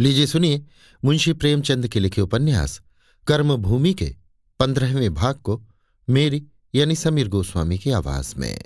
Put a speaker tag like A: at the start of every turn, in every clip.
A: लीजिए सुनिए मुंशी प्रेमचंद के लिखे उपन्यास, कर्मभूमि के पंद्रहवें भाग को मेरी यानी समीर गोस्वामी की आवाज़ में।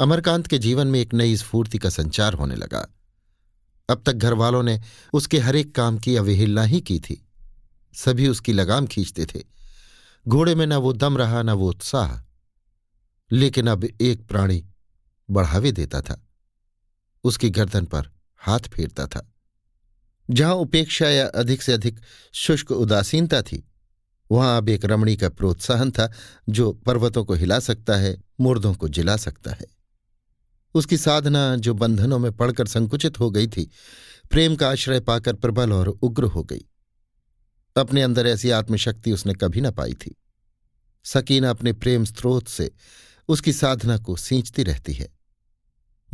A: अमरकांत के जीवन में एक नई स्फूर्ति का संचार होने लगा। अब तक घर वालों ने उसके हरेक काम की अवहेलना ही की थी। सभी उसकी लगाम खींचते थे। घोड़े में न वो दम रहा, न वो उत्साह। लेकिन अब एक प्राणी बढ़ावे देता था। उसकी गर्दन पर हाथ फेरता था। जहाँ उपेक्षा या अधिक से अधिक शुष्क उदासीनता थी, वहाँ अब एक रमणी का प्रोत्साहन था, जो पर्वतों को हिला सकता है, मुर्दों को जिला सकता है। उसकी साधना जो बंधनों में पड़कर संकुचित हो गई थी, प्रेम का आश्रय पाकर प्रबल और उग्र हो गई। अपने अंदर ऐसी आत्मशक्ति उसने कभी न पाई थी। सकीना अपने प्रेम स्रोत से उसकी साधना को सींचती रहती है।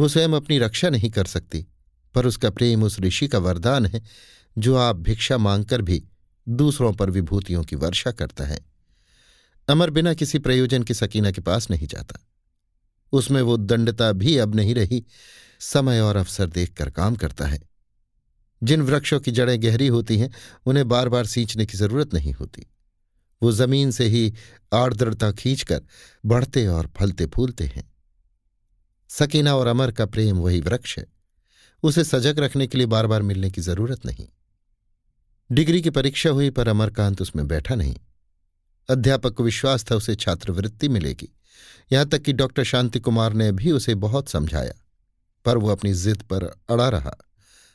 A: वो स्वयं अपनी रक्षा नहीं कर सकती। पर उसका प्रेम उस ऋषि का वरदान है, जो आप भिक्षा मांगकर भी दूसरों पर विभूतियों की वर्षा करता है। अमर बिना किसी प्रयोजन के सकीना के पास नहीं जाता। उसमें वो दंडता भी अब नहीं रही, समय और अवसर देखकर काम करता है। जिन वृक्षों की जड़ें गहरी होती हैं, उन्हें बार बार सींचने की ज़रूरत नहीं होती। वो ज़मीन से ही आर्द्रता खींचकर बढ़ते और फलते फूलते हैं। सकीना और अमर का प्रेम वही वृक्ष है। उसे सजग रखने के लिए बार बार मिलने की ज़रूरत नहीं। डिग्री की परीक्षा हुई पर अमरकांत उसमें बैठा नहीं। अध्यापक को विश्वास था उसे छात्रवृत्ति मिलेगी। यहाँ तक कि डॉक्टर शांति कुमार ने भी उसे बहुत समझाया, पर वो अपनी जिद पर अड़ा रहा।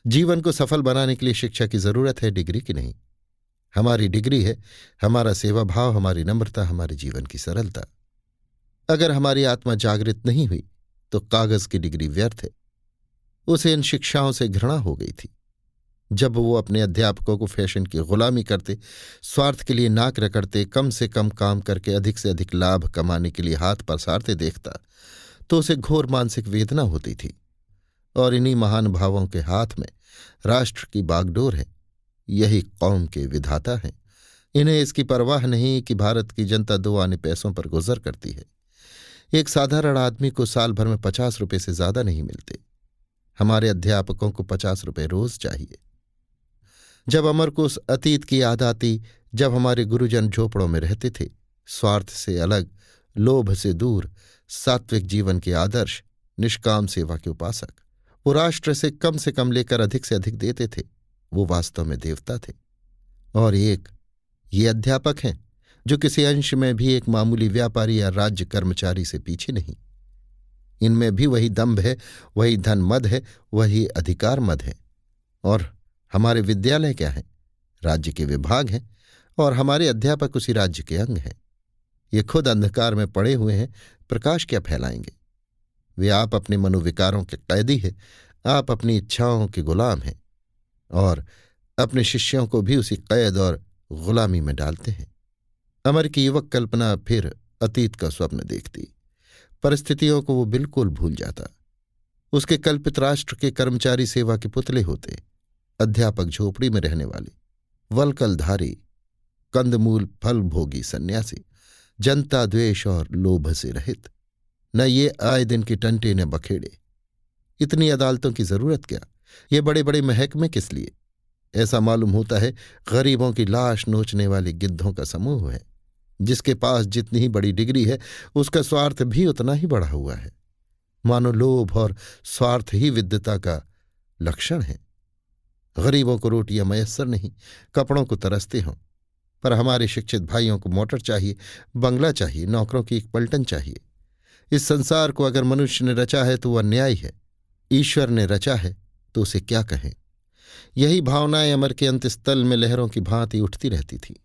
A: जीवन को सफल बनाने के लिए शिक्षा की ज़रूरत है, डिग्री की नहीं। हमारी डिग्री है, हमारा सेवा भाव हमारी नम्रता, हमारे जीवन की सरलता। अगर हमारी आत्मा जागृत नहीं हुई तो कागज़ की डिग्री व्यर्थ है। उसे इन शिक्षाओं से घृणा हो गई थी। जब वो अपने अध्यापकों को फ़ैशन की गुलामी करते, स्वार्थ के लिए नाक रकड़ते कम से कम काम करके अधिक से अधिक लाभ कमाने के लिए हाथ पसारते देखता तो उसे घोर मानसिक वेदना होती थी। और इन्हीं महान भावों के हाथ में राष्ट्र की बागडोर है। यही कौम के विधाता हैं। इन्हें इसकी परवाह नहीं कि भारत की जनता दो आने पैसों पर गुजर करती है। एक साधारण आदमी को साल भर में पचास रुपये से ज़्यादा नहीं मिलते। हमारे अध्यापकों को पचास रुपए रोज चाहिए। जब अमर को उस अतीत की याद आती, जब हमारे गुरुजन झोपड़ों में रहते थे, स्वार्थ से अलग, लोभ से दूर, सात्विक जीवन के आदर्श, निष्काम सेवा के उपासक, वो राष्ट्र से कम से कम लेकर अधिक से अधिक देते थे, वो वास्तव में देवता थे। और एक, ये अध्यापक हैं, जो किसी अंश में भी एक मामूली व्यापारी या राज्य कर्मचारी से पीछे नहीं। इनमें भी वही दम्भ है, वही धन मद है, वही अधिकार मद है। और हमारे विद्यालय क्या है? राज्य के विभाग हैं, और हमारे अध्यापक उसी राज्य के अंग हैं। ये खुद अंधकार में पड़े हुए हैं, प्रकाश क्या फैलाएँगे? वे आप अपने मनोविकारों के कैदी हैं, आप अपनी इच्छाओं के गुलाम हैं, और अपने शिष्यों को भी उसी कैद और गुलामी में डालते हैं। अमर की युवक कल्पना फिर अतीत का स्वप्न देखती। परिस्थितियों को वो बिल्कुल भूल जाता। उसके कल्पित राष्ट्र के कर्मचारी सेवा के पुतले होते, अध्यापक झोपड़ी में रहने वाले वलकलधारी कंदमूल फल भोगी सन्यासी, जनता द्वेष और लोभ से रहित। न ये आए दिन की टंटे, न बखेड़े। इतनी अदालतों की ज़रूरत क्या? ये बड़े बड़े महकमे किस लिए? ऐसा मालूम होता है, गरीबों की लाश नोचने वाले गिद्धों का समूह है। जिसके पास जितनी ही बड़ी डिग्री है, उसका स्वार्थ भी उतना ही बढ़ा हुआ है। मानो लोभ और स्वार्थ ही विद्यता का लक्षण है। गरीबों को रोटियाँ मयसर नहीं, कपड़ों को तरसते हों, पर हमारे शिक्षित भाइयों को मोटर चाहिए, बंगला चाहिए, नौकरों की एक पलटन चाहिए। इस संसार को अगर मनुष्य ने रचा है तो वह अन्याय है। ईश्वर ने रचा है तो उसे क्या कहें? यही भावनाएँ अमर के अंतस्थल में लहरों की भांति उठती रहती थी।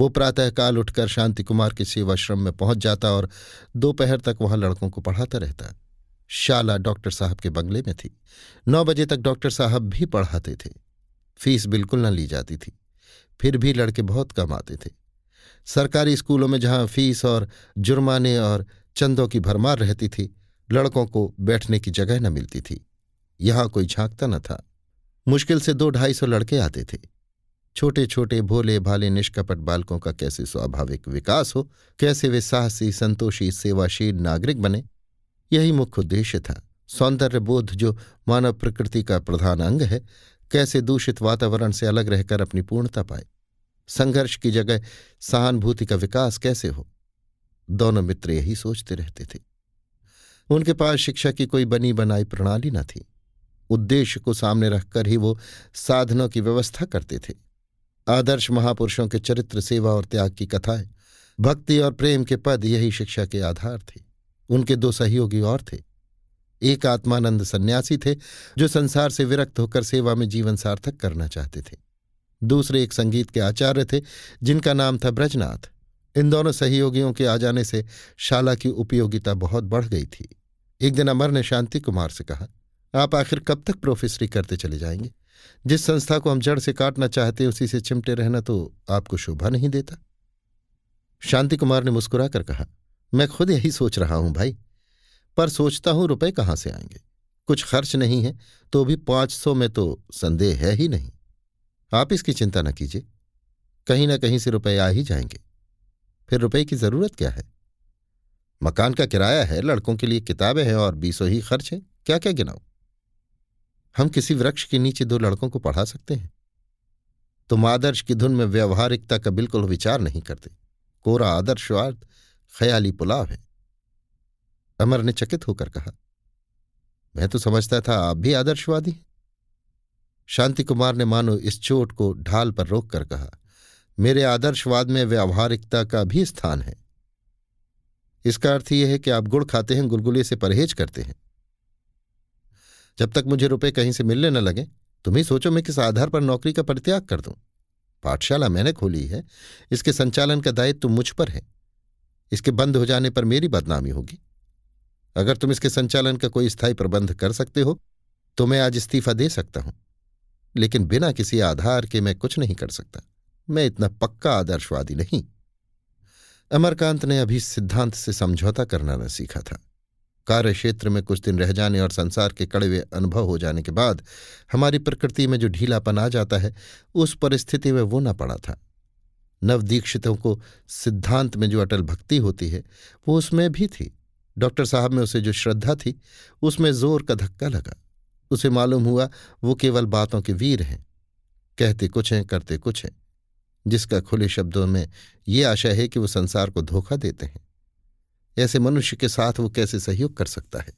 A: वो प्रातःकाल उठकर शांति कुमार के सेवाश्रम में पहुँच जाता और दोपहर तक वहाँ लड़कों को पढ़ाता रहता। शाला डॉक्टर साहब के बंगले में थी। नौ बजे तक डॉक्टर साहब भी पढ़ाते थे। फ़ीस बिल्कुल न ली जाती थी। फिर भी लड़के बहुत कम आते थे। सरकारी स्कूलों में जहाँ फ़ीस और जुर्माने और चंदों की भरमार रहती थी, लड़कों को बैठने की जगह न मिलती थी। यहाँ कोई झांकता न था। मुश्किल से दो ढाई सौ लड़के आते थे। छोटे छोटे भोले भाले निष्कपट बालकों का कैसे स्वाभाविक विकास हो, कैसे वे साहसी, संतोषी, सेवाशील नागरिक बने? यही मुख्य उद्देश्य था। सौंदर्य बोध जो मानव प्रकृति का प्रधान अंग है, कैसे दूषित वातावरण से अलग रहकर अपनी पूर्णता पाए? संघर्ष की जगह सहानुभूति का विकास कैसे हो? दोनों मित्र यही सोचते रहते थे। उनके पास शिक्षा की कोई बनी बनाई प्रणाली न थी। उद्देश्य को सामने रखकर ही वो साधनों की व्यवस्था करते थे। आदर्श महापुरुषों के चरित्र, सेवा और त्याग की कथाएँ। भक्ति और प्रेम के पद यही शिक्षा के आधार थे। उनके दो सहयोगी और थे। एक आत्मानंद सन्यासी थे, जो संसार से विरक्त होकर सेवा में जीवन सार्थक करना चाहते थे। दूसरे एक संगीत के आचार्य थे, जिनका नाम था ब्रजनाथ। इन दोनों सहयोगियों के आ जाने से शाला की उपयोगिता बहुत बढ़ गई थी। एक दिन अमर ने शांति कुमार से कहा, आप आखिर कब तक प्रोफेसरी करते चले जाएँगे? जिस संस्था को हम जड़ से काटना चाहते उसी से चिमटे रहना तो आपको शोभा नहीं देता। शांति कुमार ने मुस्कुराकर कहा, मैं खुद यही सोच रहा हूँ भाई, पर सोचता हूँ रुपए कहाँ से आएँगे? कुछ खर्च नहीं है तो भी पाँच सौ में तो संदेह है ही नहीं। आप इसकी चिंता न कीजिए, कहीं ना कहीं से रुपए आ ही जाएँगे। फिर रुपए की ज़रूरत क्या है? मकान का किराया है, लड़कों के लिए किताबें हैं और बीसों ही खर्च है क्या क्या गिनाओ हम किसी वृक्ष के नीचे दो लड़कों को पढ़ा सकते हैं। तुम आदर्श की धुन में व्यवहारिकता का बिल्कुल विचार नहीं करते। कोरा आदर्शवाद ख्याली पुलाव है। अमर ने चकित होकर कहा, मैं तो समझता था आप भी आदर्शवादी हैं। शांति कुमार ने मानो इस चोट को ढाल पर रोक कर कहा, मेरे आदर्शवाद में व्यावहारिकता का भी स्थान है। इसका अर्थ यह है कि आप गुड़ खाते हैं, गुलगुले से परहेज करते हैं। जब तक मुझे रुपए कहीं से मिलने न लगे, तुम ही सोचो मैं किस आधार पर नौकरी का परित्याग कर दूँ। पाठशाला मैंने खोली है, इसके संचालन का दायित्व मुझ पर है। इसके बंद हो जाने पर मेरी बदनामी होगी। अगर तुम इसके संचालन का कोई स्थायी प्रबंध कर सकते हो तो मैं आज इस्तीफा दे सकता हूँ। लेकिन बिना किसी आधार के मैं कुछ नहीं कर सकता। मैं इतना पक्का आदर्शवादी नहीं। अमरकांत ने अभी सिद्धांत से समझौता करना न सीखा था। कार्य क्षेत्र में कुछ दिन रह जाने और संसार के कड़वे अनुभव हो जाने के बाद हमारी प्रकृति में जो ढीलापन आ जाता है, उस परिस्थिति में वो न पड़ा था। नवदीक्षितों को सिद्धांत में जो अटल भक्ति होती है, वो उसमें भी थी। डॉक्टर साहब में उसे जो श्रद्धा थी, उसमें ज़ोर का धक्का लगा। उसे मालूम हुआ, वो केवल बातों के वीर हैं। कहते कुछ हैं, करते कुछ हैं। जिसका खुले शब्दों में ये आशा है कि वो संसार को धोखा देते हैं। ऐसे मनुष्य के साथ वो कैसे सहयोग कर सकता है?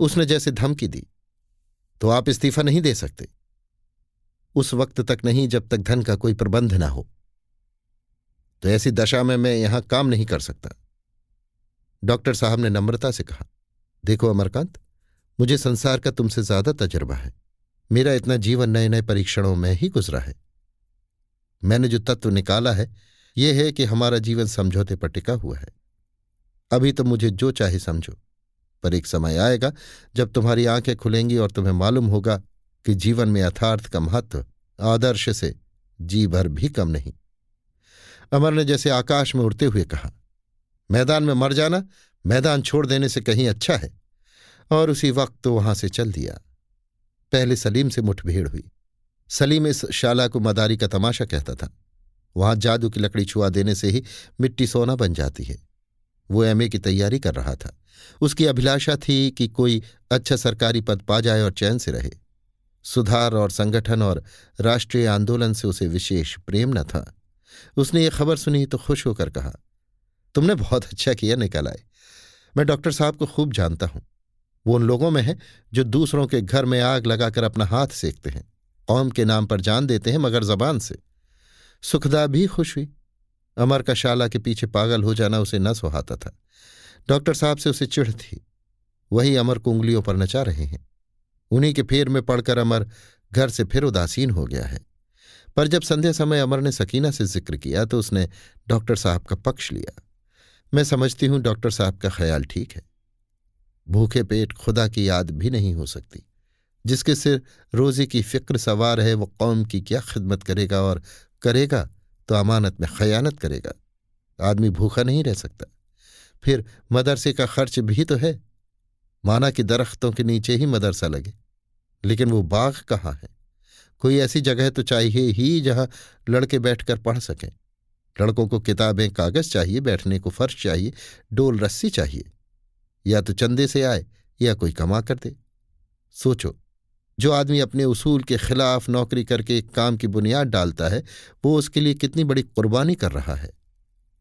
A: उसने जैसे धमकी दी तो आप इस्तीफा नहीं दे सकते। उस वक्त तक नहीं, जब तक धन का कोई प्रबंध ना हो। तो ऐसी दशा में मैं यहाँ काम नहीं कर सकता। डॉक्टर साहब ने नम्रता से कहा, देखो अमरकांत, मुझे संसार का तुमसे ज़्यादा तजर्बा है। मेरा इतना जीवन नए नए परीक्षणों में ही गुजरा है। मैंने जो तत्व निकाला है यह है कि हमारा जीवन समझौते पर टिका हुआ है। अभी तो मुझे जो चाहे समझो। पर एक समय आएगा, जब तुम्हारी आँखें खुलेंगी और तुम्हें मालूम होगा कि जीवन में यथार्थ का महत्व आदर्श से जी भर भी कम नहीं। अमर ने जैसे आकाश में उड़ते हुए कहा, मैदान में मर जाना, मैदान छोड़ देने से कहीं अच्छा है। और उसी वक्त तो वहाँ से चल दिया। पहले सलीम से मुठभेड़ हुई। सलीम इस शाला को मदारी का तमाशा कहता था। वहाँ जादू की लकड़ी छुआ देने से ही मिट्टी सोना बन जाती है। वो एमए की तैयारी कर रहा था। उसकी अभिलाषा थी कि कोई अच्छा सरकारी पद पा जाए और चैन से रहे। सुधार और संगठन और राष्ट्रीय आंदोलन से उसे विशेष प्रेम न था। उसने ये खबर सुनी तो खुश होकर कहा, तुमने बहुत अच्छा किया, निकल आए। मैं डॉक्टर साहब को खूब जानता हूँ। वो उन लोगों में है जो दूसरों के घर में आग लगाकर अपना हाथ सेकते हैं। कौम के नाम पर जान देते हैं मगर जबान से। सुखदा भी खुश हुई। अमर का शाला के पीछे पागल हो जाना उसे न सुहाता था। डॉक्टर साहब से उसे चिढ़ थी। वही अमर को उंगलियों पर नचा रहे हैं। उन्हीं के फेर में पड़कर अमर घर से फिर उदासीन हो गया है। पर जब संध्या समय अमर ने सकीना से ज़िक्र किया तो उसने डॉक्टर साहब का पक्ष लिया। मैं समझती हूँ डॉक्टर साहब का ख्याल ठीक है। भूखे पेट खुदा की याद भी नहीं हो सकती। जिसके सिर रोजी की फ़िक्र सवार है वो कौम की क्या खिदमत करेगा और करेगा? तो अमानत में खयानत करेगा। आदमी भूखा नहीं रह सकता। फिर मदरसे का खर्च भी तो है। माना कि दरख्तों के नीचे ही मदरसा लगे। लेकिन वो बाग कहाँ है? कोई ऐसी जगह तो चाहिए ही जहाँ लड़के बैठकर पढ़ सकें। लड़कों को किताबें, कागज़ चाहिए, बैठने को फर्श चाहिए, डोल रस्सी चाहिए। या तो चंदे से आए या कोई कमा कर दे। सोचो जो आदमी अपने उसूल के खिलाफ नौकरी करके एक काम की बुनियाद डालता है, वो उसके लिए कितनी बड़ी कुर्बानी कर रहा है?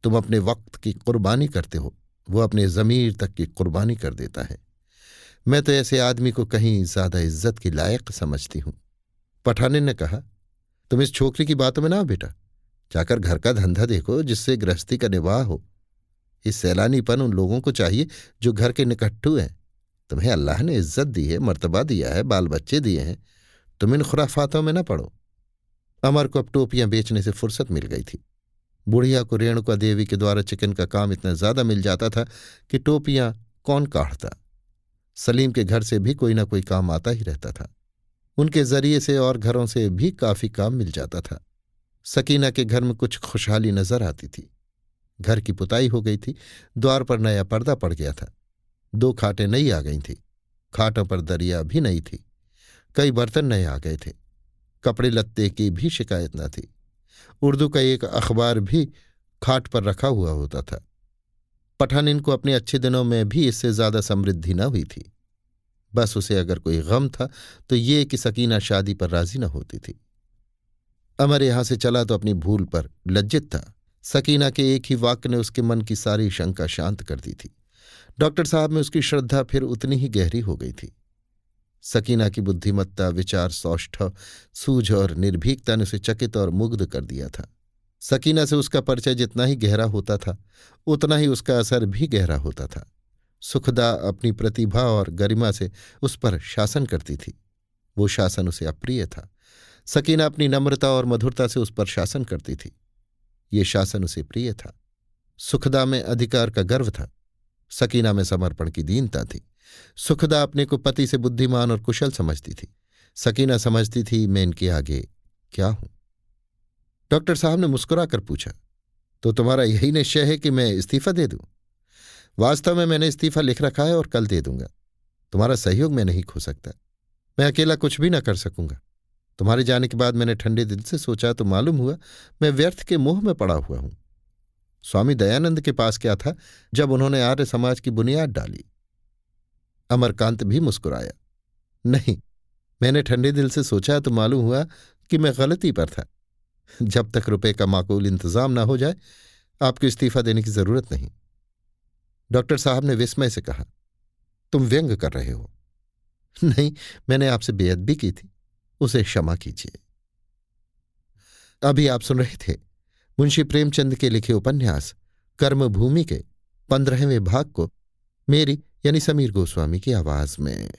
A: तुम अपने वक्त की कुर्बानी करते हो, वो अपने ज़मीर तक की कुर्बानी कर देता है। मैं तो ऐसे आदमी को कहीं ज़्यादा इज़्ज़त की लायक समझती हूँ। पठाने ने कहा, तुम इस छोकरी की बातों में ना बेटा। जाकर घर का धंधा देखो जिससे गृहस्थी का निवाह हो। इस सैलानीपन उन लोगों को चाहिए जो घर के निकट्टू हैं। तुम्हें अल्लाह ने इज़्ज़त दी है, मर्तबा दिया है बाल बच्चे दिए हैं, तुम इन खुराफातों में न पड़ो। अमर को अब टोपियाँ बेचने से फुर्सत मिल गई थी। बुढ़िया को रेणुका देवी के द्वारा चिकन का काम इतना ज़्यादा मिल जाता था कि टोपियाँ कौन काढ़ता सलीम के घर से भी कोई ना कोई काम आता ही रहता था। उनके ज़रिए से और घरों से भी काफ़ी काम मिल जाता था। सकीना के घर में कुछ खुशहाली नज़र आती थी। घर की पुताई हो गई थी, द्वार पर नया पर्दा पड़ गया था। दो खाटें नई आ गई थी, खाटों पर दरिया भी नई थी, कई बर्तन नए आ गए थे, कपड़े लत्ते की भी शिकायत न थी। उर्दू का एक अखबार भी खाट पर रखा हुआ होता था। पठान इनको अपने अच्छे दिनों में भी इससे ज़्यादा समृद्धि न हुई थी। बस उसे अगर कोई गम था तो ये कि सकीना शादी पर राज़ी न होती थी। अमर यहाँ से चला तो अपनी भूल पर लज्जित था। सकीना के एक ही वाक्य ने उसके मन की सारी शंका शांत कर दी थी। डॉक्टर साहब में उसकी श्रद्धा फिर उतनी ही गहरी हो गई थी। सकीना की बुद्धिमत्ता, विचार सौष्ठव सूझ और निर्भीकता ने उसे चकित और मुग्ध कर दिया था। सकीना से उसका परिचय जितना ही गहरा होता था, उतना ही उसका असर भी गहरा होता था। सुखदा अपनी प्रतिभा और गरिमा से उस पर शासन करती थी। वो शासन उसे अप्रिय था। सकीना अपनी नम्रता और मधुरता से उस पर शासन करती थी। ये शासन उसे प्रिय था। सुखदा में अधिकार का गर्व था। सकीना में समर्पण की दीनता थी। सुखदा अपने को पति से बुद्धिमान और कुशल समझती थी। सकीना समझती थी, मैं इनके आगे क्या हूँ? डॉक्टर साहब ने मुस्कुराकर पूछा तो तुम्हारा यही निश्चय है कि मैं इस्तीफा दे दूँ? वास्तव में मैंने इस्तीफा लिख रखा है और कल दे दूँगा। तुम्हारा सहयोग मैं नहीं खो सकता। मैं अकेला कुछ भी ना कर सकूँगा। तुम्हारे जाने के बाद मैंने ठंडे दिल से सोचा तो मालूम हुआ मैं व्यर्थ के मोह में पड़ा हुआ हूँ। स्वामी दयानंद के पास क्या था जब उन्होंने आर्य समाज की बुनियाद डाली? अमरकांत भी मुस्कुराया। नहीं, मैंने ठंडे दिल से सोचा तो मालूम हुआ कि मैं गलती पर था। जब तक रुपए का माकूल इंतज़ाम ना हो जाए, आपको इस्तीफा देने की ज़रूरत नहीं। डॉक्टर साहब ने विस्मय से कहा, तुम व्यंग कर रहे हो। नहीं, मैंने आपसे बेयद भी की थी। उसे क्षमा कीजिए। अभी आप सुन रहे थे मुंशी प्रेमचंद के लिखे उपन्यास, कर्मभूमि के पंद्रहवें भाग को, मेरी यानी समीर गोस्वामी की आवाज़ में।